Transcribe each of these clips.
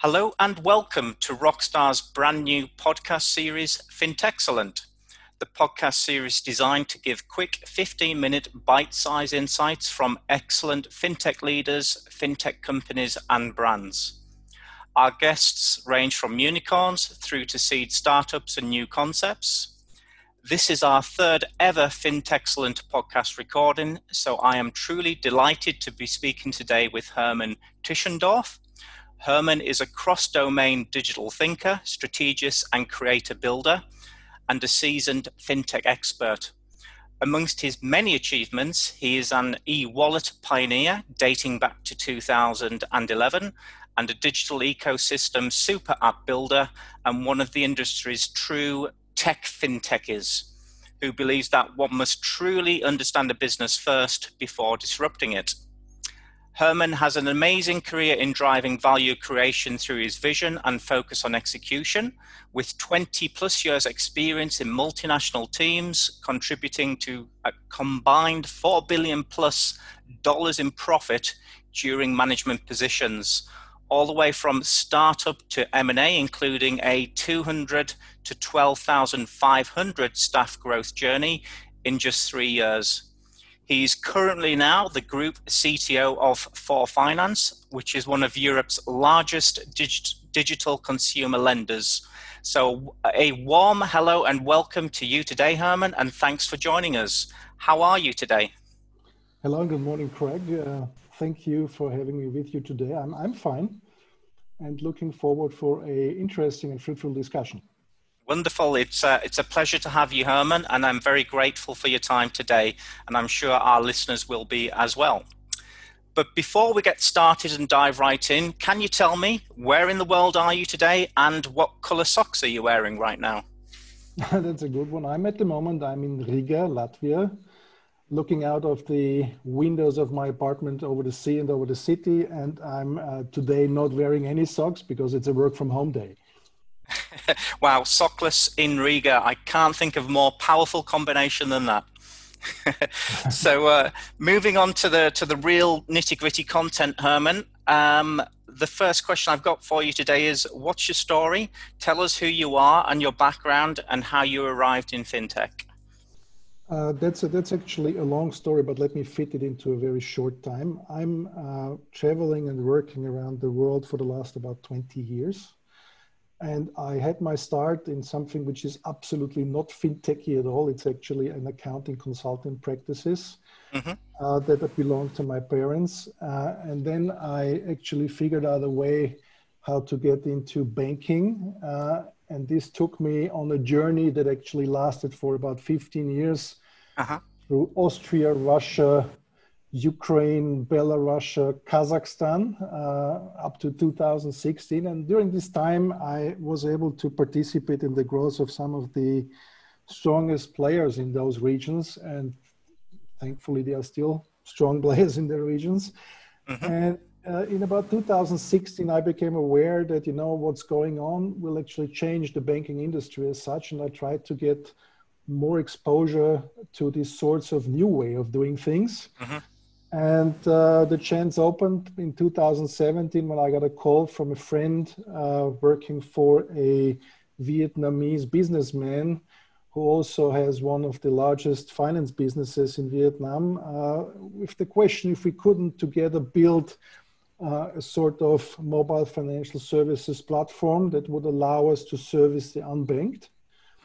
Hello and welcome to Rockstar's brand new podcast series, FintExcellent. The podcast series designed to give quick 15 minute bite sized insights from excellent fintech leaders, fintech companies, and brands. Our guests range from unicorns through to seed startups and new concepts. This is our third ever FintExcellent podcast recording, so I am truly delighted to be speaking today with Herman Tischendorf. Herman is a cross domain digital thinker, strategist, and creator builder, and a seasoned fintech expert. Amongst his many achievements, he is an e wallet pioneer dating back to 2011 and a digital ecosystem super app builder and one of the industry's true tech fintechies who believes that one must truly understand a business first before disrupting it. Herman has an amazing career in driving value creation through his vision and focus on execution, with 20 plus years experience in multinational teams, contributing to a combined 4 billion plus dollars in profit during management positions all the way from startup to M&A, including a 200 to 12,500 staff growth journey in just three years. He's currently now the group CTO of 4finance, which is one of Europe's largest dig- digital consumer lenders. So, a warm hello and welcome to you today, Herman, and thanks for joining us. How are you today? Hello, and good morning, Craig. Uh, thank you for having me with you today. I'm, I'm fine and looking forward for a interesting and fruitful discussion. Wonderful. It's a, it's a pleasure to have you, Herman, and I'm very grateful for your time today, and I'm sure our listeners will be as well. But before we get started and dive right in, can you tell me where in the world are you today and what color socks are you wearing right now? That's a good one. I'm at the moment, I'm in Riga, Latvia, looking out of the windows of my apartment over the sea and over the city. And I'm uh, today not wearing any socks because it's a work from home day. wow, sockless in Riga. I can't think of more powerful combination than that. so uh, moving on to the to the real nitty gritty content, Herman. Um, the first question I've got for you today is: What's your story? Tell us who you are and your background, and how you arrived in fintech. Uh, that's a, that's actually a long story, but let me fit it into a very short time. I'm uh, traveling and working around the world for the last about 20 years, and I had my start in something which is absolutely not fintechy at all. It's actually an accounting consulting practices mm-hmm. uh, that belonged to my parents, uh, and then I actually figured out a way how to get into banking uh, and this took me on a journey that actually lasted for about 15 years uh-huh. through Austria, Russia, Ukraine, Belarus, Kazakhstan, uh, up to 2016. And during this time, I was able to participate in the growth of some of the strongest players in those regions. And thankfully, they are still strong players in the regions. Mm-hmm. And uh, in about 2016, I became aware that you know what's going on will actually change the banking industry as such, and I tried to get more exposure to these sorts of new way of doing things. Mm-hmm. And uh, the chance opened in 2017 when I got a call from a friend uh, working for a Vietnamese businessman who also has one of the largest finance businesses in Vietnam, uh, with the question if we couldn't together build uh, a sort of mobile financial services platform that would allow us to service the unbanked.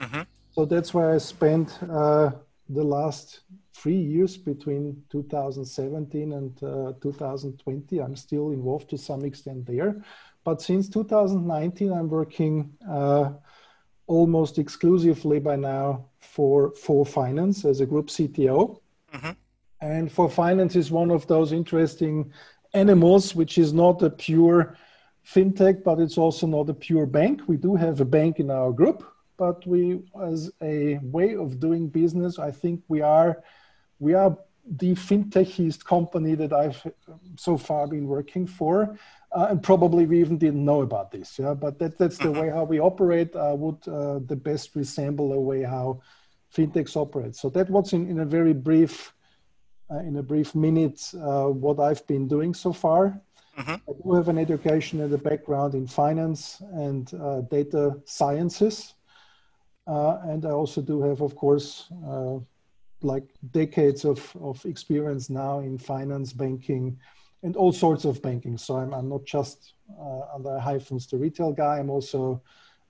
Mm-hmm. So that's why I spent uh, the last three years between 2017 and uh, 2020. I'm still involved to some extent there. But since 2019, I'm working uh, almost exclusively by now for, 4finance as a group CTO. Mm-hmm. And 4finance is one of those interesting animals, which is not a pure fintech, but it's also not a pure bank. We do have a bank in our group, but we, as a way of doing business, I think we are, we are the fintechiest company that I've so far been working for. Uh, and probably we even didn't know about this. Yeah, but that, that's the way how we operate. Uh, would uh, the best resemble a way how fintechs operate. So that was in, in a very brief uh, in a brief minute uh, what I've been doing so far. Mm-hmm. I do have an education and a background in finance and uh, data sciences. Uh, and I also do have, of course, uh, like decades of, of experience now in finance, banking, and all sorts of banking. So I'm, I'm not just uh, under hyphens the retail guy. I'm also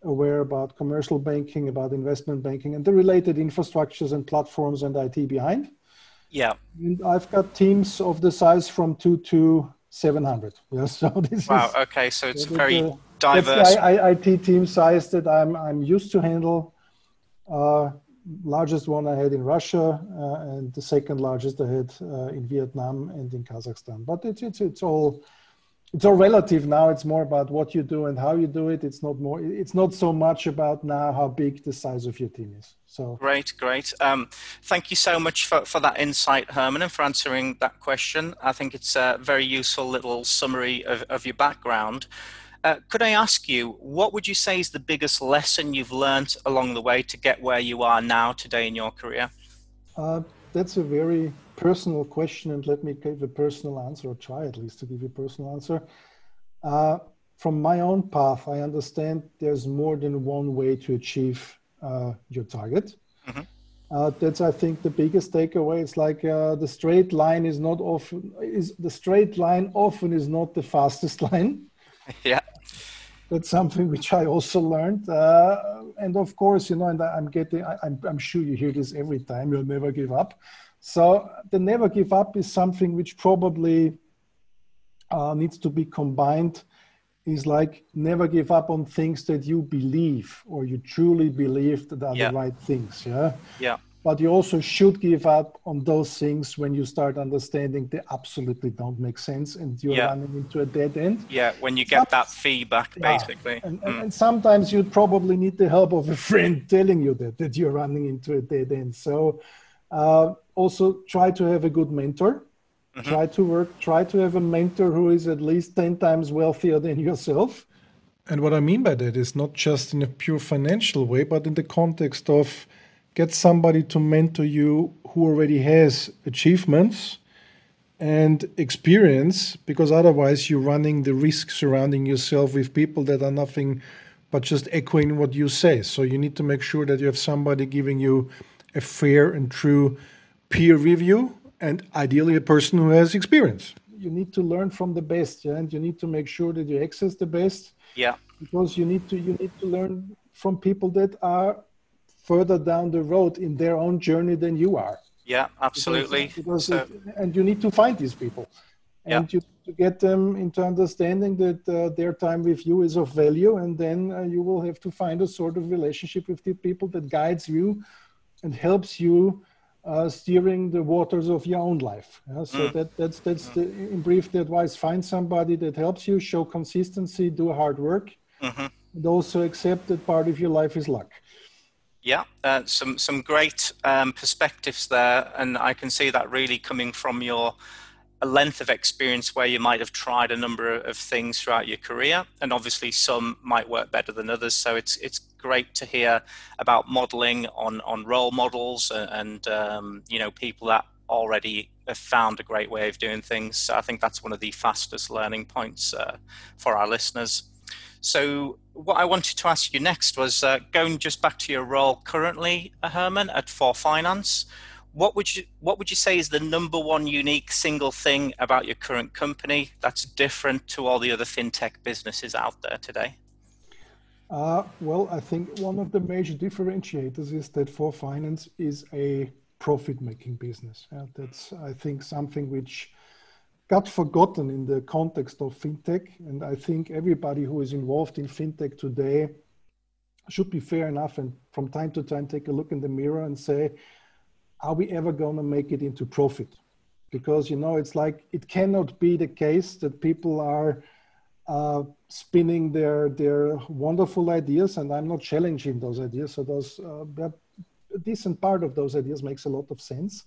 aware about commercial banking, about investment banking, and the related infrastructures and platforms and IT behind. Yeah. And I've got teams of the size from two to 700. Yeah, so this wow. Is, okay, so it's very diverse. That's the IT team size that I'm I'm used to handle. Largest one I had in Russia, uh, and the second largest I had uh, in Vietnam and in Kazakhstan. But it's it's it's all it's all relative now. It's more about what you do and how you do it. It's not more. It's not so much about now how big the size of your team is. So great, great. Um, thank you so much for, for that insight, Herman, and for answering that question. I think it's a very useful little summary of, of your background. Uh, could I ask you, what would you say is the biggest lesson you've learned along the way to get where you are now today in your career? Uh, that's a very personal question, and let me give a personal answer, or try at least to give you a personal answer. Uh, from my own path, I understand there's more than one way to achieve uh, your target. Mm-hmm. Uh, that's I think the biggest takeaway. It's like uh, the straight line is not often is the straight line often is not the fastest line. Yeah, that's something which I also learned. Uh, and of course, you know, and I'm getting, I, am I'm, I'm sure you hear this every time. You'll never give up. So the never give up is something which probably uh, needs to be combined. Is like never give up on things that you believe or you truly believe that are yeah. the right things. Yeah. Yeah but you also should give up on those things when you start understanding they absolutely don't make sense and you're yeah. running into a dead end. Yeah, when you get that feedback, basically. Yeah. And, mm. and, sometimes you probably need the help of a friend telling you that, that you're running into a dead end. So uh, also try to have a good mentor. Mm-hmm. Try to work, try to have a mentor who is at least 10 times wealthier than yourself. And what I mean by that is not just in a pure financial way, but in the context of get somebody to mentor you who already has achievements and experience because otherwise you're running the risk surrounding yourself with people that are nothing but just echoing what you say. So you need to make sure that you have somebody giving you a fair and true peer review and ideally a person who has experience. You need to learn from the best yeah? and you need to make sure that you access the best. Yeah. Because you need to you need to learn from people that are further down the road in their own journey than you are. Yeah, absolutely. Because, because so, it, and you need to find these people, and yeah. you to get them into understanding that uh, their time with you is of value, and then uh, you will have to find a sort of relationship with the people that guides you and helps you uh, steering the waters of your own life. Yeah? So mm. that that's that's mm. the, in brief the advice: find somebody that helps you, show consistency, do hard work, mm-hmm. and also accept that part of your life is luck. Yeah, uh, some some great um, perspectives there, and I can see that really coming from your length of experience where you might have tried a number of things throughout your career, and obviously some might work better than others. So it's it's great to hear about modeling on on role models and, and um, you know people that already have found a great way of doing things. So I think that's one of the fastest learning points uh, for our listeners. So, what I wanted to ask you next was uh, going just back to your role currently, uh, Herman, at 4finance. What would you What would you say is the number one unique single thing about your current company that's different to all the other fintech businesses out there today? Uh, well, I think one of the major differentiators is that 4finance is a profit-making business. Uh, that's I think something which got forgotten in the context of fintech. And I think everybody who is involved in fintech today should be fair enough and from time to time take a look in the mirror and say, are we ever going to make it into profit? Because, you know, it's like it cannot be the case that people are uh, spinning their, their wonderful ideas, and I'm not challenging those ideas. So, those, uh, a decent part of those ideas makes a lot of sense.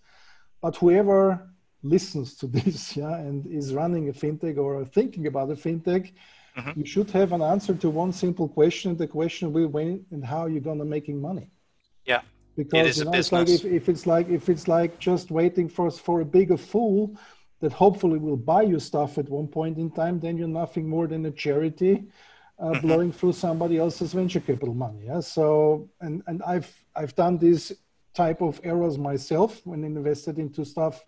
But whoever listens to this yeah, and is running a fintech or thinking about a fintech, mm-hmm. you should have an answer to one simple question. The question will when and how you're gonna making money. Yeah. Because you know, it's like if, if it's like if it's like just waiting for for a bigger fool that hopefully will buy you stuff at one point in time, then you're nothing more than a charity uh, mm-hmm. blowing through somebody else's venture capital money. Yeah. So, and and I've I've done this type of errors myself when invested into stuff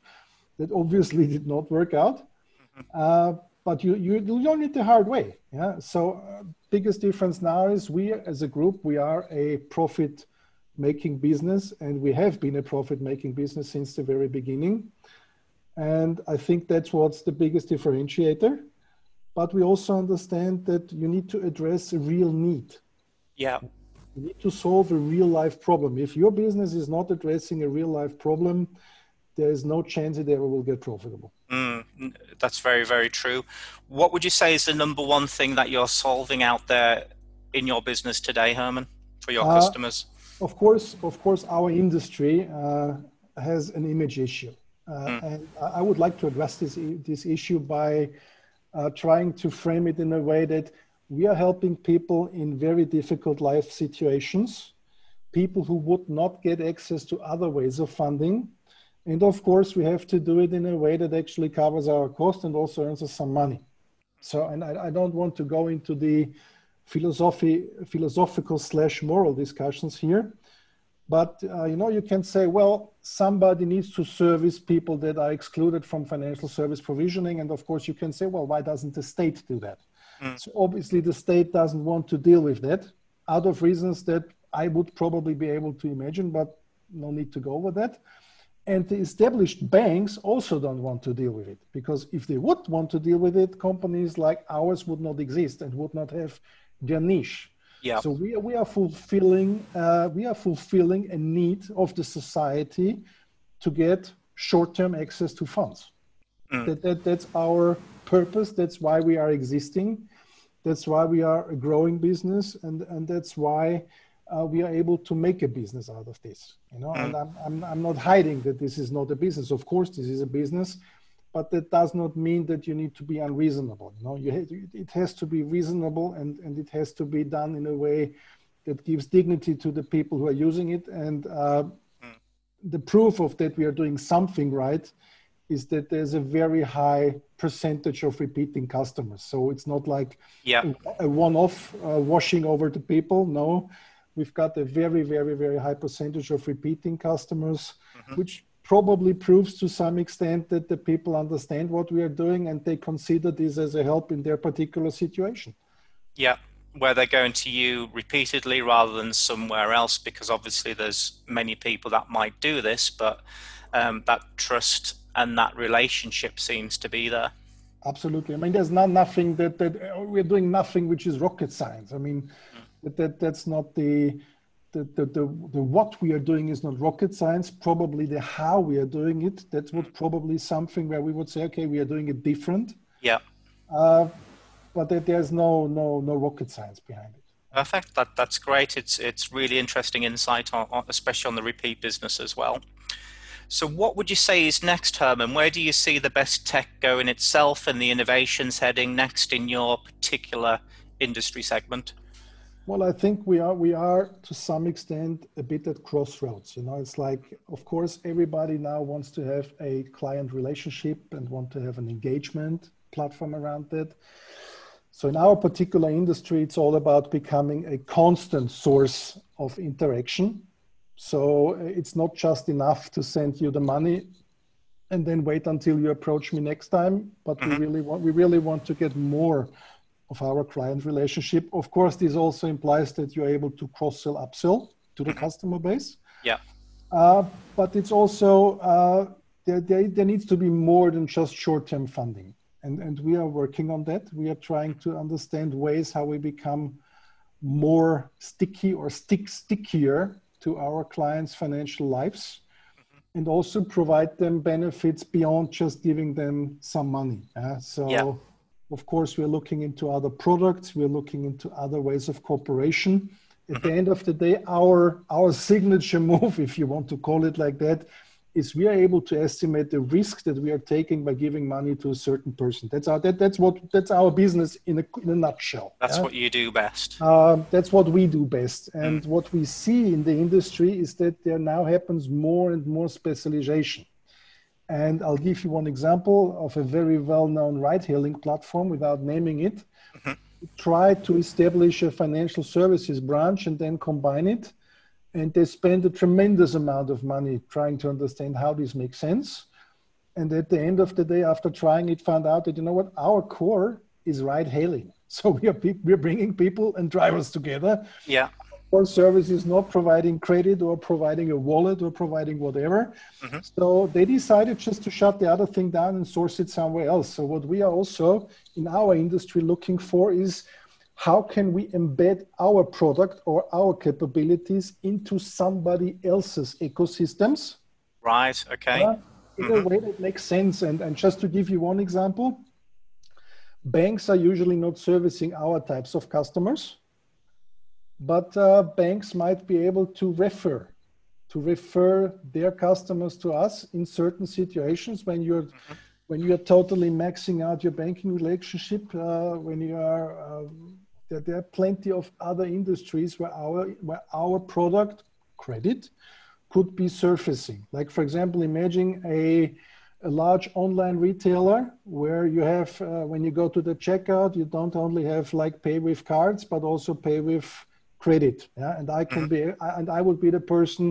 that obviously did not work out. Mm-hmm. Uh, but you, you you learn it the hard way. Yeah. So uh, biggest difference now is we as a group we are a profit making business and we have been a profit making business since the very beginning. And I think that's what's the biggest differentiator. But we also understand that you need to address a real need. Yeah. You need to solve a real life problem. If your business is not addressing a real life problem, there is no chance it ever will get profitable. Mm, that's very, very true. What would you say is the number one thing that you're solving out there in your business today, Herman, for your uh, customers? Of course, of course, our industry uh, has an image issue, uh, mm. and I would like to address this this issue by uh, trying to frame it in a way that we are helping people in very difficult life situations, people who would not get access to other ways of funding, and of course, we have to do it in a way that actually covers our cost and also earns us some money. So, and I, I don't want to go into the philosophy, philosophical slash moral discussions here. But uh, you know, you can say, well, somebody needs to service people that are excluded from financial service provisioning, and of course, you can say, well, why doesn't the state do that? Mm. So obviously, the state doesn't want to deal with that, out of reasons that I would probably be able to imagine, but no need to go over that. And the established banks also don't want to deal with it because if they would want to deal with it, companies like ours would not exist and would not have their niche. Yeah. So we, we are fulfilling uh, we are fulfilling a need of the society to get short-term access to funds. Mm. That, that that's our purpose. That's why we are existing. That's why we are a growing business, and and that's why uh, we are able to make a business out of this. You know, mm. and I'm, I'm I'm not hiding that this is not a business. Of course, this is a business but that does not mean that you need to be unreasonable. You know, you it has to be reasonable and, and it has to be done in a way that gives dignity to the people who are using it. And uh, mm. the proof of that we are doing something right is that there's a very high percentage of repeating customers. So it's not like yeah. a, a one-off uh, washing over the people. No, we've got a very, very, very high percentage of repeating customers, mm-hmm. which probably proves to some extent that the people understand what we are doing and they consider this as a help in their particular situation. Yeah, where they're going to you repeatedly rather than somewhere else, because obviously there's many people that might do this, but um, that trust and that relationship seems to be there. Absolutely. I mean, there's not nothing that, that we're doing nothing which is rocket science. I mean. That, that that's not the the, the, the, the, what we are doing is not rocket science, probably the how we are doing it. That's what probably something where we would say, okay, we are doing it different. Yeah. Uh, but there's no no no rocket science behind it. Perfect. That that's great. It's it's really interesting insight on, on especially on the repeat business as well. So, what would you say is next, Herman? Where do you see the best tech going itself and the innovations heading next in your particular industry segment? Well, I think we are we are to some extent a bit at crossroads. You know, it's like, of course, everybody now wants to have a client relationship and want to have an engagement platform around it. So in our particular industry, it's all about becoming a constant source of interaction. So uh, it's not just enough to send you the money and then wait until you approach me next time, but mm-hmm. we really want we really want to get more of our client relationship. Of course, this also implies that you're able to cross sell, upsell to the customer base. Yeah. Uh, but it's also, uh, there, there, there, needs to be more than just short term funding. And, and we are working on that. We are trying to understand ways how we become more sticky or stick stickier to our clients' financial lives mm-hmm. and also provide them benefits beyond just giving them some money. Uh, so, yeah of course, we're looking into other products. We're looking into other ways of cooperation. At the end of the day, our our signature move, if you want to call it like that, is we are able to estimate the risk that we are taking by giving money to a certain person. That's our that, that's what that's our business in a in a nutshell. That's yeah? what you do best. Um, that's what we do best. And mm. what we see in the industry is that there now happens more and more specialization And I'll give you one example of a very well known ride hailing platform without naming it. Mm-hmm. Try to establish a financial services branch and then combine it. And they spend a tremendous amount of money trying to understand how this makes sense. And at the end of the day, after trying it, found out that, you know what, our core is ride hailing. So we are, pe- we're bringing people and drivers together. Yeah or service is not providing credit or providing a wallet or providing whatever. Mm-hmm. So they decided just to shut the other thing down and source it somewhere else. So what we are also in our industry looking for is how can we embed our product or our capabilities into somebody else's ecosystems? Right. Okay. Uh, in mm-hmm. a way that makes sense. And, and just to give you one example, banks are usually not servicing our types of customers but uh, banks might be able to refer to refer their customers to us in certain situations when you're mm-hmm. when you're totally maxing out your banking relationship uh, when you are uh, there, there, are plenty of other industries where our where our product credit could be surfacing like for example imagine a a large online retailer where you have uh, when you go to the checkout you don't only have like pay with cards but also pay with credit. Yeah? And I can mm-hmm. be, and I would be the person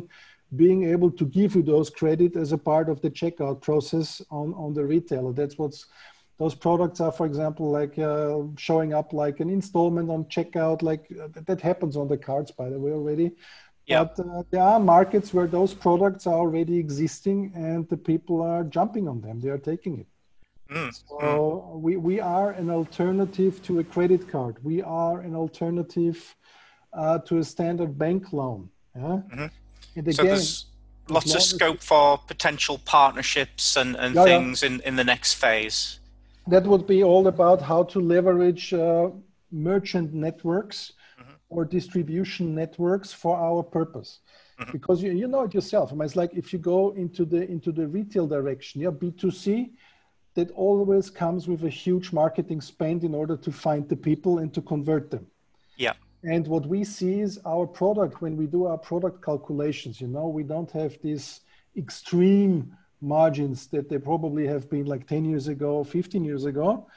being able to give you those credit as a part of the checkout process on, on the retailer. That's what's, those products are, for example, like uh, showing up like an installment on checkout, like uh, that happens on the cards, by the way, already. Yeah. But uh, there are markets where those products are already existing and the people are jumping on them. They are taking it. Mm. So mm. we, we are an alternative to a credit card. We are an alternative uh, to a standard bank loan. Yeah? Mm-hmm. And again, so there's lots of scope for potential partnerships and, and yeah, things yeah. In, in the next phase. That would be all about how to leverage uh, merchant networks mm-hmm. or distribution networks for our purpose. Mm-hmm. Because you, you know it yourself. I mean, it's like if you go into the into the retail direction, yeah, B2C, that always comes with a huge marketing spend in order to find the people and to convert them. Yeah. And what we see is our product, when we do our product calculations, you know, we don't have these extreme margins that they probably have been like 10 years ago, 15 years ago,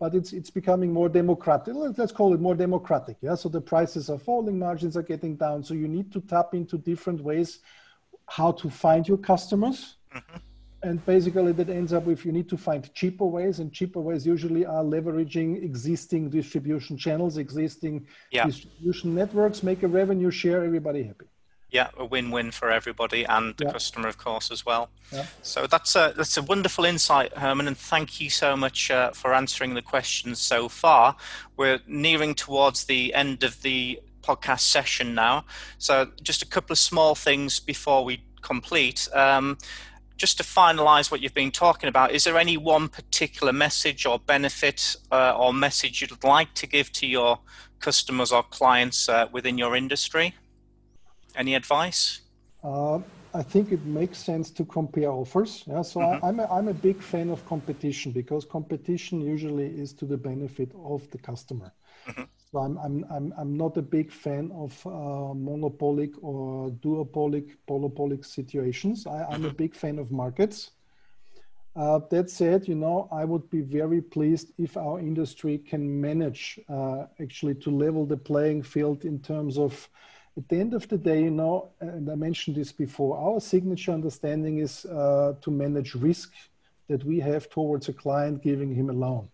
but it's, it's becoming more democratic. Let's call it more democratic. Yeah. So the prices are falling, margins are getting down. So you need to tap into different ways how to find your customers. Mm-hmm and basically that ends up with you need to find cheaper ways and cheaper ways usually are leveraging existing distribution channels existing yeah. distribution networks make a revenue share everybody happy yeah a win-win for everybody and the yeah. customer of course as well yeah. so that's a that's a wonderful insight herman and thank you so much uh, for answering the questions so far we're nearing towards the end of the podcast session now so just a couple of small things before we complete um, just to finalize what you've been talking about, is there any one particular message or benefit uh, or message you'd like to give to your customers or clients uh, within your industry? Any advice? Uh, I think it makes sense to compare offers. Yeah, so mm-hmm. I, am a, I'm a big fan of competition because competition usually is to the benefit of the customer. Mm-hmm. So I'm, I'm, I'm, I'm not a big fan of uh, monopolic or duopolic, polypolic situations. I, am a big fan of markets. Uh, that said, you know, I would be very pleased if our industry can manage uh, actually to level the playing field in terms of, at the end of the day, you know, and I mentioned this before, our signature understanding is uh, to manage risk that we have towards a client giving him a loan.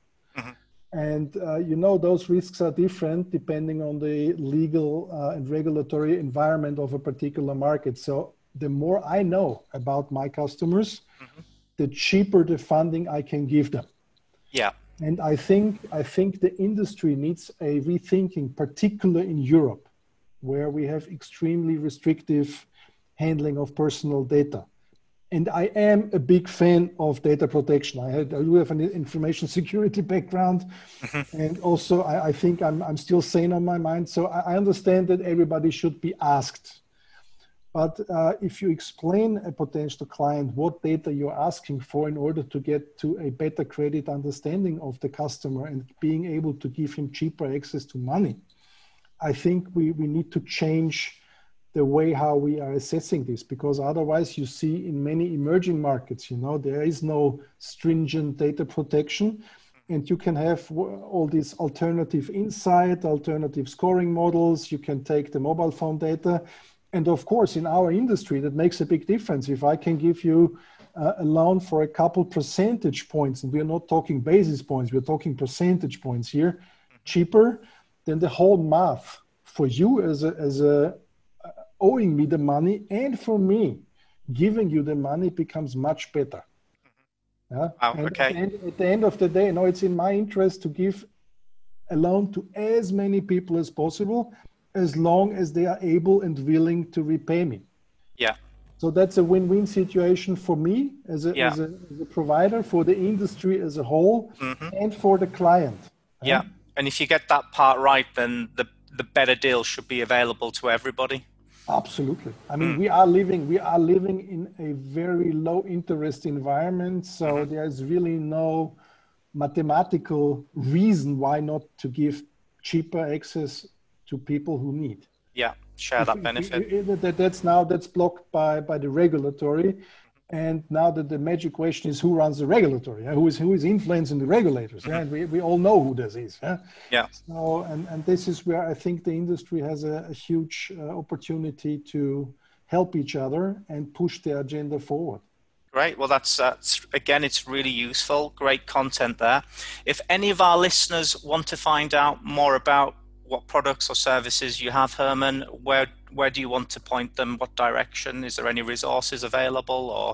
And uh, you know, those risks are different depending on the legal uh, and regulatory environment of a particular market. So the more I know about my customers, mm-hmm. the cheaper the funding I can give them. Yeah. And I think I think the industry needs a rethinking, particularly in Europe, where we have extremely restrictive handling of personal data and I am a big fan of data protection. I, had, I do have an information security background, mm-hmm. and also I, I, think I'm, I'm still sane on my mind. So I, I understand that everybody should be asked. But uh, if you explain a potential client what data you're asking for in order to get to a better credit understanding of the customer and being able to give him cheaper access to money, I think we, we need to change the way how we are assessing this because otherwise you see in many emerging markets you know there is no stringent data protection and you can have all these alternative insight alternative scoring models you can take the mobile phone data. And of course in our industry that makes a big difference. If i can give you uh, a loan for a couple percentage points and we're not talking basis points we're talking percentage points here cheaper then the whole math for you as a, as a owing me the money and for me giving you the money becomes much better. Yeah? Wow, okay. At the, end, at the, end, of the day, no, it's in my interest to give a loan to as many people as possible, as long as they are able and willing to repay me. Yeah. So that's a win-win situation for me as a, yeah. as, a as a, provider, for the industry as a whole, mm-hmm. and for the client. Yeah. And if you get that part right, then the the better deal should be available to everybody. Absolutely. I mean, mm. we are living we are living in a very low interest environment, so mm-hmm. there's really no mathematical reason why not to give cheaper access to people who need. Yeah, share that benefit. That, that's now that's blocked by by the regulatory, and now that the magic question is who runs the regulatory, yeah? who is who is influencing the regulators, mm-hmm. yeah? and we, we all know who this is. Yeah. yeah. So and and this is where I think the industry has a, a huge uh, opportunity to help each other and push the agenda forward. Great. Well, that's, that's again, it's really useful. Great content there. If any of our listeners want to find out more about what products or services you have, Herman, where where do you want to point them? What direction? Is there any resources available? Or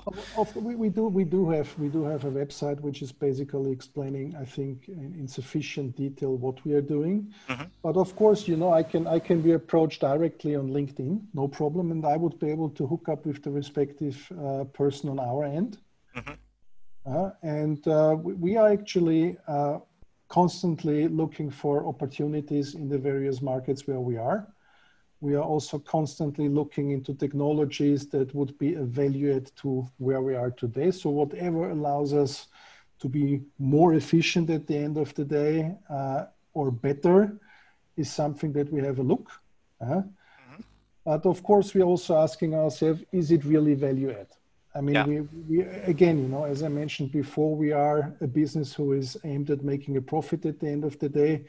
we, we do we do have we do have a website which is basically explaining, I think, in, in sufficient detail what we are doing. Mm-hmm. But of course, you know, I can I can be approached directly on LinkedIn, no problem, and I would be able to hook up with the respective uh, person on our end. Mm-hmm. Uh, and uh, we, we, are actually uh, constantly looking for opportunities in the various markets where we are. We are also constantly looking into technologies that would be evaluated to where we are today. So whatever allows us to be more efficient at the end of the day uh, or better is something that we have a look. Uh, mm-hmm. But of course, we're also asking ourselves, is it really value add? I mean, yeah. we, we, again, you know, as I mentioned before, we are a business who is aimed at making a profit at the end of the day.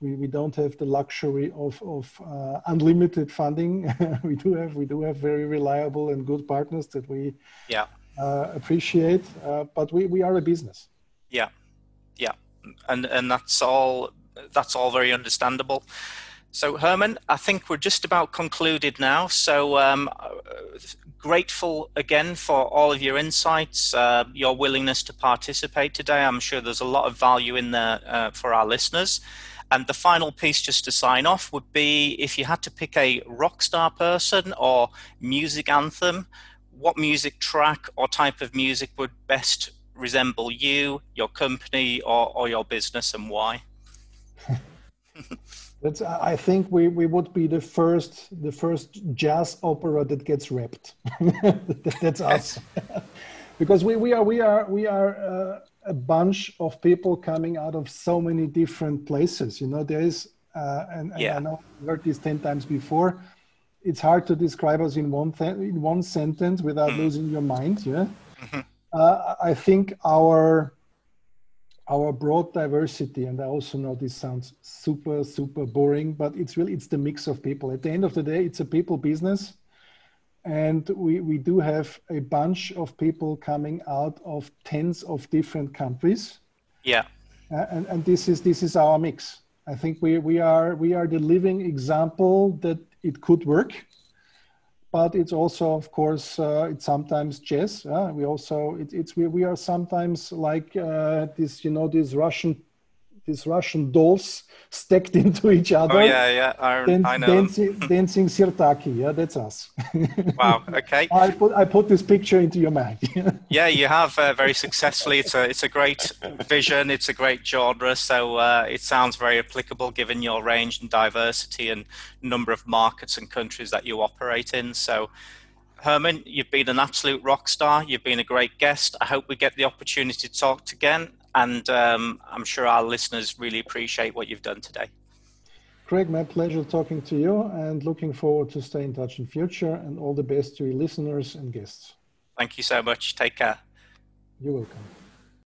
We, we don't have the luxury of, of uh, unlimited funding. we do have we do have very reliable and good partners that we yeah. uh, appreciate. Uh, but we, we are a business. Yeah, yeah, and and that's all that's all very understandable. So, Herman, I think we're just about concluded now. So, um, grateful again for all of your insights, uh, your willingness to participate today. I'm sure there's a lot of value in there uh, for our listeners. And the final piece, just to sign off, would be if you had to pick a rock star person or music anthem, what music track or type of music would best resemble you, your company, or, or your business, and why? That's, I think we, we would be the first the first jazz opera that gets rapped. That's us, because we, we are we are we are uh, a bunch of people coming out of so many different places. You know, there is, uh, and, yeah. and I know I heard this ten times before. It's hard to describe us in one th- in one sentence without mm-hmm. losing your mind. Yeah, mm-hmm. uh, I think our our broad diversity and i also know this sounds super super boring but it's really it's the mix of people. At the end of the day it's a people business and we we do have a bunch of people coming out of tens of different countries. Yeah. Uh, and and this is this is our mix. I think we we are we are the living example that it could work but it's also of course uh, it's sometimes uh, we also it, it's we, we are sometimes like uh, this you know these russian these Russian dolls stacked into each other. Oh yeah, yeah, I, Dan- I know. Dancing, dancing sirtaki, yeah, that's us. wow. Okay. I put I put this picture into your mind. yeah, you have uh, very successfully. It's a it's a great vision. It's a great genre. So uh, it sounds very applicable given your range and diversity and number of markets and countries that you operate in. So. Herman, you've been an absolute rock star. You've been a great guest. I hope we get the opportunity to talk again and um, I'm sure our listeners really appreciate what you've done today. Craig, my pleasure talking to you and looking forward to stay in touch in future and all the best to your listeners and guests. Thank you so much. Take care. You're welcome.